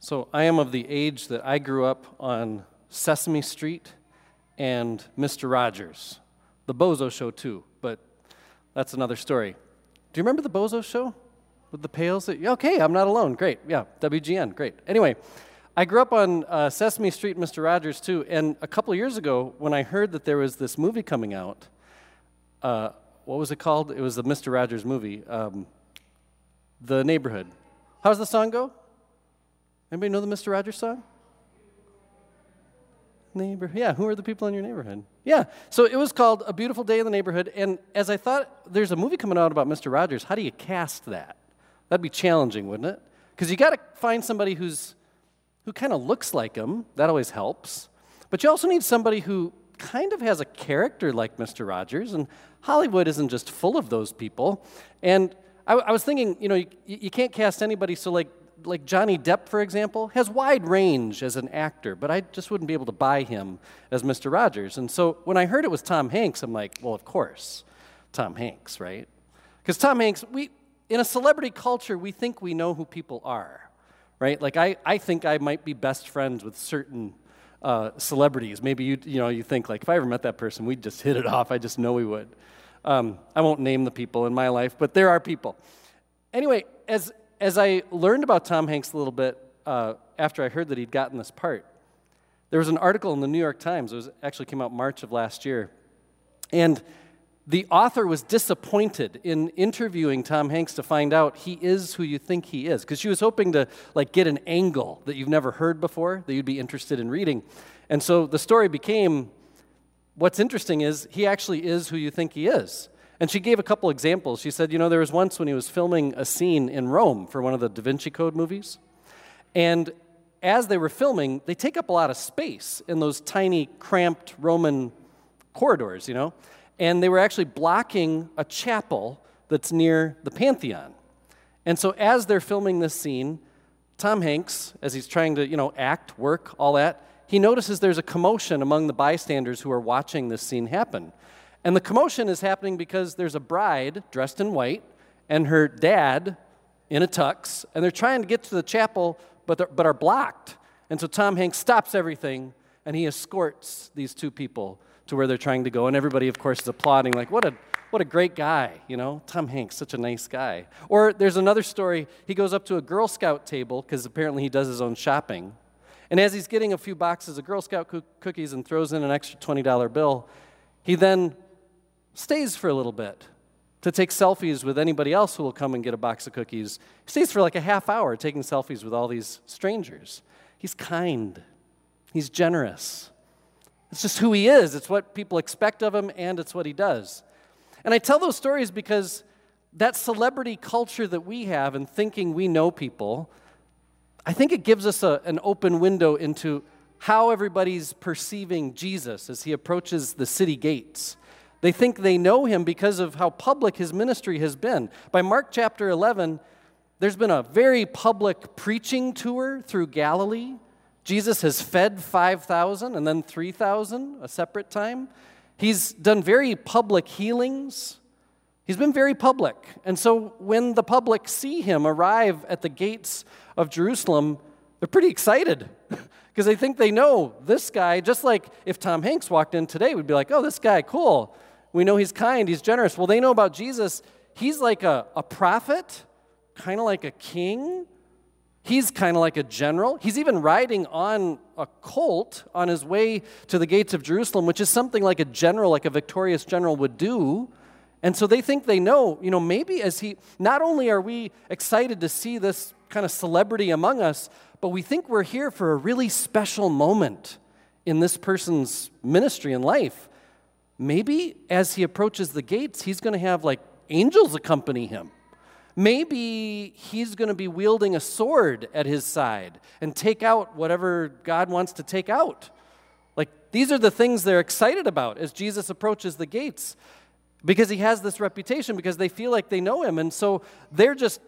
So I am of the age that I grew up on Sesame Street and Mr. Rogers. The Bozo Show, too, but that's another story. Do you remember the Bozo Show with the pails? That, okay, I'm not alone. Great. Yeah, WGN. Great. Anyway, I grew up on uh, Sesame Street Mr. Rogers, too, and a couple years ago, when I heard that there was this movie coming out, uh, what was it called? It was the Mr. Rogers movie, um, The Neighborhood. How's the song go? Anybody know the Mr. Rogers song? Neighbor, yeah, who are the people in your neighborhood? Yeah, so it was called A Beautiful Day in the Neighborhood, and as I thought, there's a movie coming out about Mr. Rogers. How do you cast that? That'd be challenging, wouldn't it? Because you got to find somebody who's who kind of looks like him. That always helps. But you also need somebody who kind of has a character like Mr. Rogers, and Hollywood isn't just full of those people. And I, I was thinking, you know, you, you can't cast anybody so like like Johnny Depp, for example, has wide range as an actor, but I just wouldn't be able to buy him as Mr. Rogers. And so when I heard it was Tom Hanks, I'm like, well, of course, Tom Hanks, right? Because Tom Hanks, we in a celebrity culture, we think we know who people are, right? Like I, I think I might be best friends with certain uh, celebrities. Maybe you, you know, you think like if I ever met that person, we'd just hit it off. I just know we would. Um, I won't name the people in my life, but there are people. Anyway, as as I learned about Tom Hanks a little bit uh, after I heard that he'd gotten this part, there was an article in the New York Times. It was actually came out March of last year, and the author was disappointed in interviewing Tom Hanks to find out he is who you think he is, because she was hoping to like get an angle that you've never heard before that you'd be interested in reading, and so the story became. What's interesting is he actually is who you think he is. And she gave a couple examples. She said, you know, there was once when he was filming a scene in Rome for one of the Da Vinci Code movies. And as they were filming, they take up a lot of space in those tiny, cramped Roman corridors, you know? And they were actually blocking a chapel that's near the Pantheon. And so as they're filming this scene, Tom Hanks, as he's trying to, you know, act, work, all that, he notices there's a commotion among the bystanders who are watching this scene happen. And the commotion is happening because there's a bride dressed in white and her dad in a tux, and they're trying to get to the chapel but, but are blocked. And so Tom Hanks stops everything and he escorts these two people to where they're trying to go. And everybody, of course, is applauding, like, what a, what a great guy, you know? Tom Hanks, such a nice guy. Or there's another story. He goes up to a Girl Scout table because apparently he does his own shopping. And as he's getting a few boxes of Girl Scout cookies and throws in an extra $20 bill, he then stays for a little bit to take selfies with anybody else who will come and get a box of cookies. He stays for like a half hour taking selfies with all these strangers. He's kind, he's generous. It's just who he is. It's what people expect of him, and it's what he does. And I tell those stories because that celebrity culture that we have and thinking we know people, I think it gives us a, an open window into how everybody's perceiving Jesus as he approaches the city gates they think they know him because of how public his ministry has been. By Mark chapter 11, there's been a very public preaching tour through Galilee. Jesus has fed 5,000 and then 3,000 a separate time. He's done very public healings. He's been very public. And so when the public see him arrive at the gates of Jerusalem, they're pretty excited because they think they know this guy, just like if Tom Hanks walked in today, we'd be like, oh, this guy, cool. We know he's kind, he's generous. Well, they know about Jesus. He's like a, a prophet, kind of like a king. He's kind of like a general. He's even riding on a colt on his way to the gates of Jerusalem, which is something like a general, like a victorious general would do. And so they think they know, you know, maybe as he, not only are we excited to see this kind of celebrity among us, but we think we're here for a really special moment in this person's ministry and life maybe as he approaches the gates, he's going to have like angels accompany him. Maybe he's going to be wielding a sword at his side and take out whatever God wants to take out. Like, these are the things they're excited about as Jesus approaches the gates because he has this reputation, because they feel like they know him. And so they're just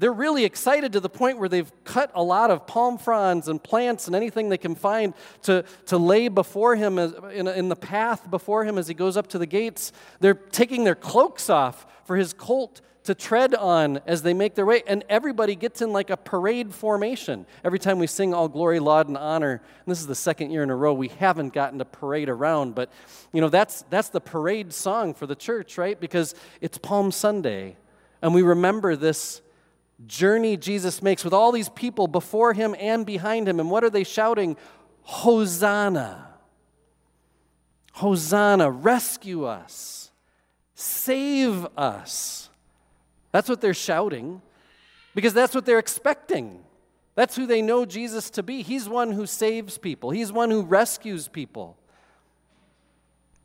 they're really excited to the point where they've cut a lot of palm fronds and plants and anything they can find to, to lay before him as, in, in the path before him as he goes up to the gates. They're taking their cloaks off for his colt to tread on as they make their way. And everybody gets in like a parade formation. Every time we sing All Glory, Laud, and Honor, and this is the second year in a row we haven't gotten to parade around, but you know, that's, that's the parade song for the church, right? Because it's Palm Sunday, and we remember this journey Jesus makes with all these people before him and behind him. And what are they shouting? Hosanna! Hosanna, rescue us, save us. That's what they're shouting because that's what they're expecting. That's who they know Jesus to be. He's one who saves people, He's one who rescues people.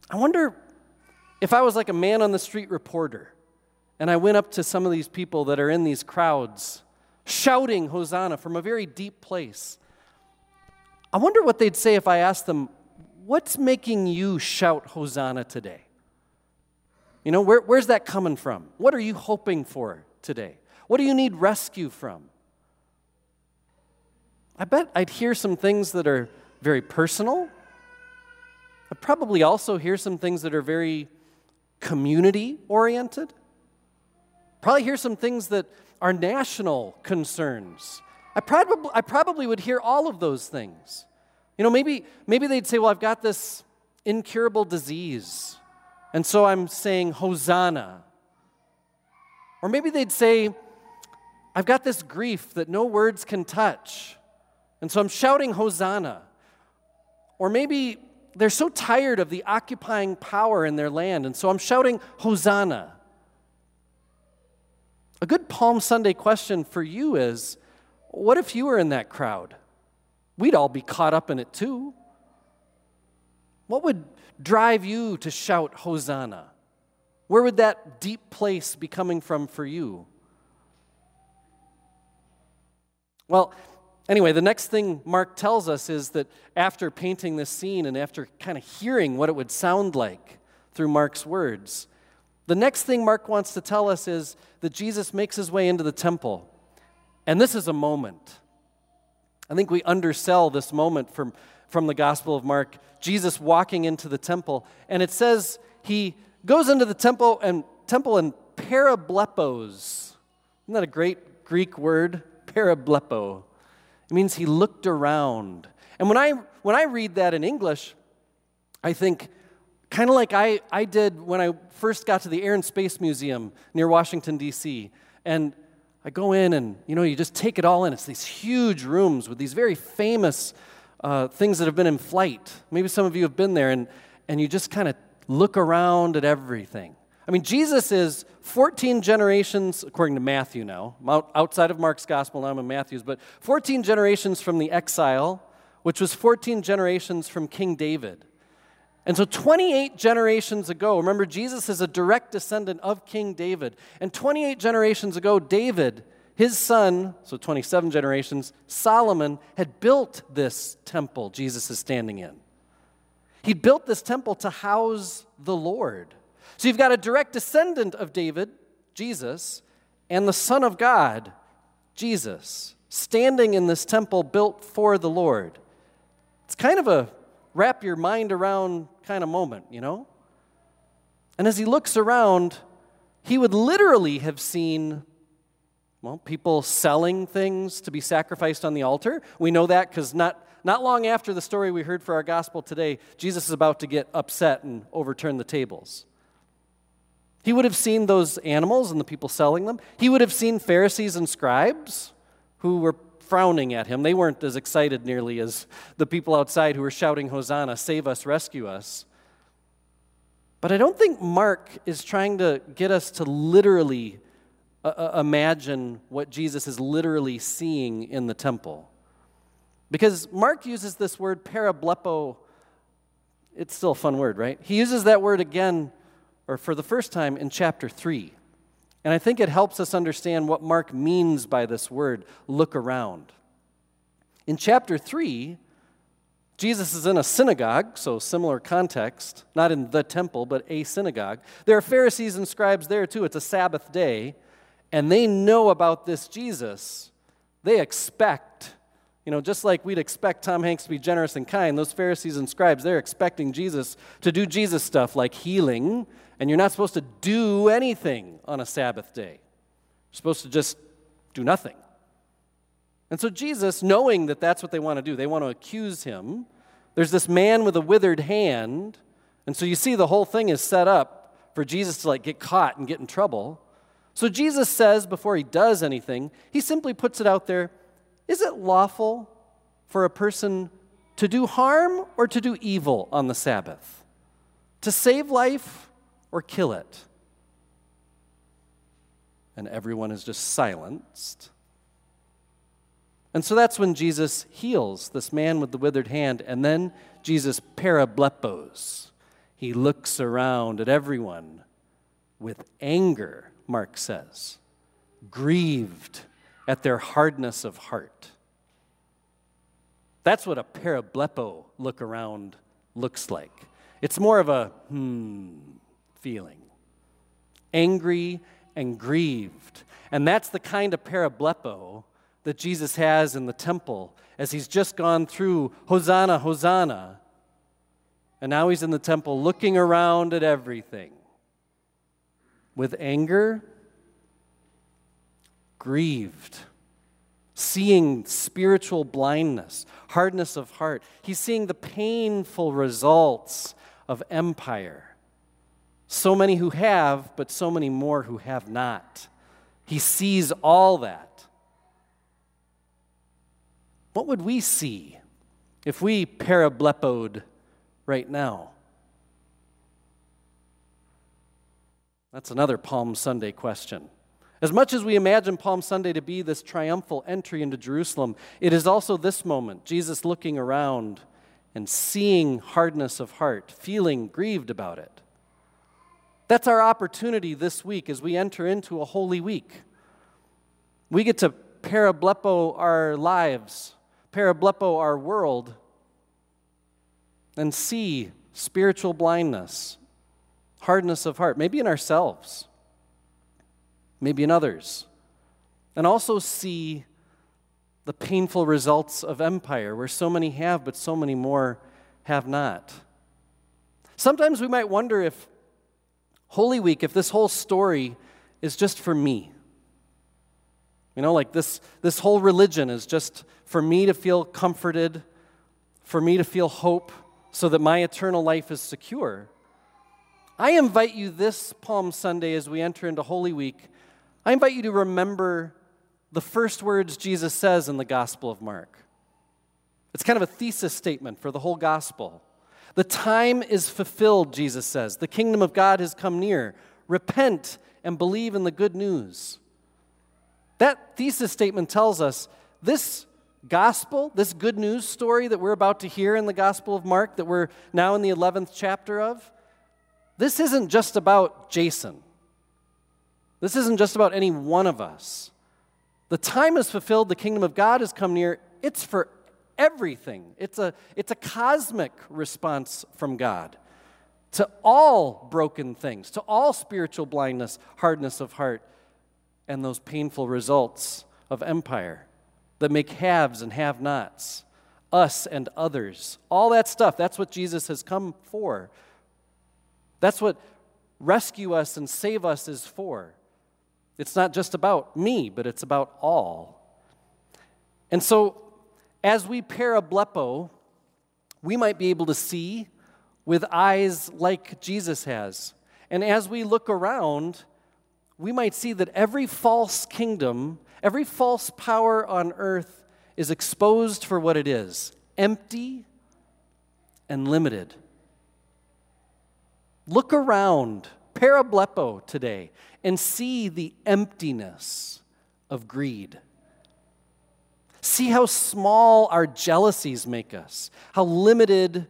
I wonder if I was like a man on the street reporter and I went up to some of these people that are in these crowds shouting Hosanna from a very deep place. I wonder what they'd say if I asked them, What's making you shout Hosanna today? You know, where, where's that coming from? What are you hoping for today? What do you need rescue from? I bet I'd hear some things that are very personal. I'd probably also hear some things that are very community oriented. Probably hear some things that are national concerns. I probably, I probably would hear all of those things. You know, maybe, maybe they'd say, Well, I've got this incurable disease. And so I'm saying Hosanna. Or maybe they'd say, I've got this grief that no words can touch. And so I'm shouting Hosanna. Or maybe they're so tired of the occupying power in their land, and so I'm shouting Hosanna. A good Palm Sunday question for you is what if you were in that crowd? We'd all be caught up in it too. What would drive you to shout Hosanna? Where would that deep place be coming from for you? Well, anyway, the next thing Mark tells us is that after painting this scene and after kind of hearing what it would sound like through Mark's words, the next thing Mark wants to tell us is that Jesus makes his way into the temple. And this is a moment. I think we undersell this moment from, from the Gospel of Mark. Jesus walking into the temple. And it says he goes into the temple and temple and parablepos. Isn't that a great Greek word? Parablepo. It means he looked around. And when I when I read that in English, I think kind of like I, I did when I first got to the Air and Space Museum near Washington, D.C. And I go in and, you know, you just take it all in. It's these huge rooms with these very famous uh, things that have been in flight. Maybe some of you have been there, and, and you just kind of look around at everything. I mean, Jesus is 14 generations, according to Matthew now, outside of Mark's gospel, now I'm in Matthew's, but 14 generations from the exile, which was 14 generations from King David. And so, 28 generations ago, remember, Jesus is a direct descendant of King David. And 28 generations ago, David his son, so 27 generations, Solomon, had built this temple Jesus is standing in. He built this temple to house the Lord. So you've got a direct descendant of David, Jesus, and the Son of God, Jesus, standing in this temple built for the Lord. It's kind of a wrap your mind around kind of moment, you know? And as he looks around, he would literally have seen well, people selling things to be sacrificed on the altar. We know that because not, not long after the story we heard for our gospel today, Jesus is about to get upset and overturn the tables. He would have seen those animals and the people selling them. He would have seen Pharisees and scribes who were frowning at him. They weren't as excited nearly as the people outside who were shouting, Hosanna, save us, rescue us. But I don't think Mark is trying to get us to literally uh, imagine what Jesus is literally seeing in the temple. Because Mark uses this word parablepo, it's still a fun word, right? He uses that word again, or for the first time, in chapter 3. And I think it helps us understand what Mark means by this word, look around. In chapter 3, Jesus is in a synagogue, so similar context, not in the temple, but a synagogue. There are Pharisees and scribes there too. It's a Sabbath day and they know about this Jesus, they expect, you know, just like we'd expect Tom Hanks to be generous and kind, those Pharisees and scribes, they're expecting Jesus to do Jesus stuff like healing, and you're not supposed to do anything on a Sabbath day. You're supposed to just do nothing. And so Jesus, knowing that that's what they want to do, they want to accuse him. There's this man with a withered hand. And so you see the whole thing is set up for Jesus to like get caught and get in trouble. So Jesus says before he does anything, he simply puts it out there, is it lawful for a person to do harm or to do evil on the Sabbath? To save life or kill it? And everyone is just silenced. And so that's when Jesus heals this man with the withered hand, and then Jesus parablepos. He looks around at everyone with anger, Mark says, grieved at their hardness of heart. That's what a parablepo look around looks like. It's more of a hmm feeling. Angry and grieved. And that's the kind of parablepo that Jesus has in the temple as he's just gone through Hosanna, Hosanna. And now he's in the temple looking around at everything with anger, grieved, seeing spiritual blindness, hardness of heart. He's seeing the painful results of empire. So many who have, but so many more who have not. He sees all that. What would we see if we parablepoed right now? That's another Palm Sunday question. As much as we imagine Palm Sunday to be this triumphal entry into Jerusalem, it is also this moment Jesus looking around and seeing hardness of heart, feeling grieved about it. That's our opportunity this week as we enter into a holy week. We get to parablepo our lives parablepo our world and see spiritual blindness, hardness of heart, maybe in ourselves, maybe in others, and also see the painful results of empire, where so many have, but so many more have not. Sometimes we might wonder if Holy Week, if this whole story is just for me. You know, like this, this whole religion is just for me to feel comforted, for me to feel hope, so that my eternal life is secure. I invite you this Palm Sunday as we enter into Holy Week, I invite you to remember the first words Jesus says in the Gospel of Mark. It's kind of a thesis statement for the whole Gospel. The time is fulfilled, Jesus says. The kingdom of God has come near. Repent and believe in the good news. That thesis statement tells us this gospel, this good news story that we're about to hear in the Gospel of Mark, that we're now in the 11th chapter of, this isn't just about Jason. This isn't just about any one of us. The time is fulfilled, the kingdom of God has come near. It's for everything, it's a, it's a cosmic response from God to all broken things, to all spiritual blindness, hardness of heart and those painful results of empire that make haves and have nots, us and others. All that stuff, that's what Jesus has come for. That's what rescue us and save us is for. It's not just about me, but it's about all. And so, as we parablepo, we might be able to see with eyes like Jesus has. And as we look around, we might see that every false kingdom, every false power on earth is exposed for what it is empty and limited. Look around, parablepo today, and see the emptiness of greed. See how small our jealousies make us, how limited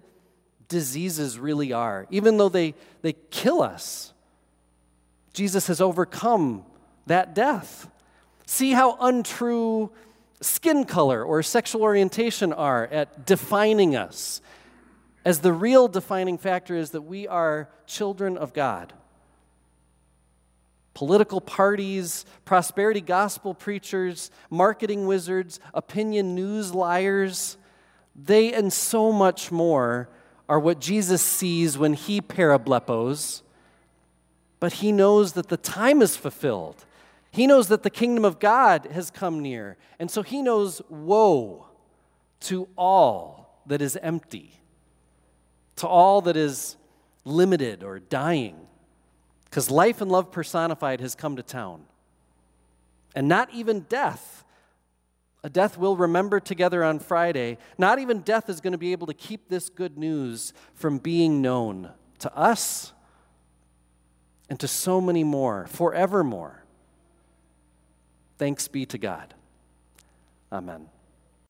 diseases really are, even though they, they kill us. Jesus has overcome that death. See how untrue skin color or sexual orientation are at defining us, as the real defining factor is that we are children of God. Political parties, prosperity gospel preachers, marketing wizards, opinion news liars, they and so much more are what Jesus sees when he parablepos but he knows that the time is fulfilled. He knows that the kingdom of God has come near. And so he knows woe to all that is empty, to all that is limited or dying. Because life and love personified has come to town. And not even death a death we'll remember together on Friday. Not even death is going to be able to keep this good news from being known to us and to so many more, forevermore. Thanks be to God. Amen.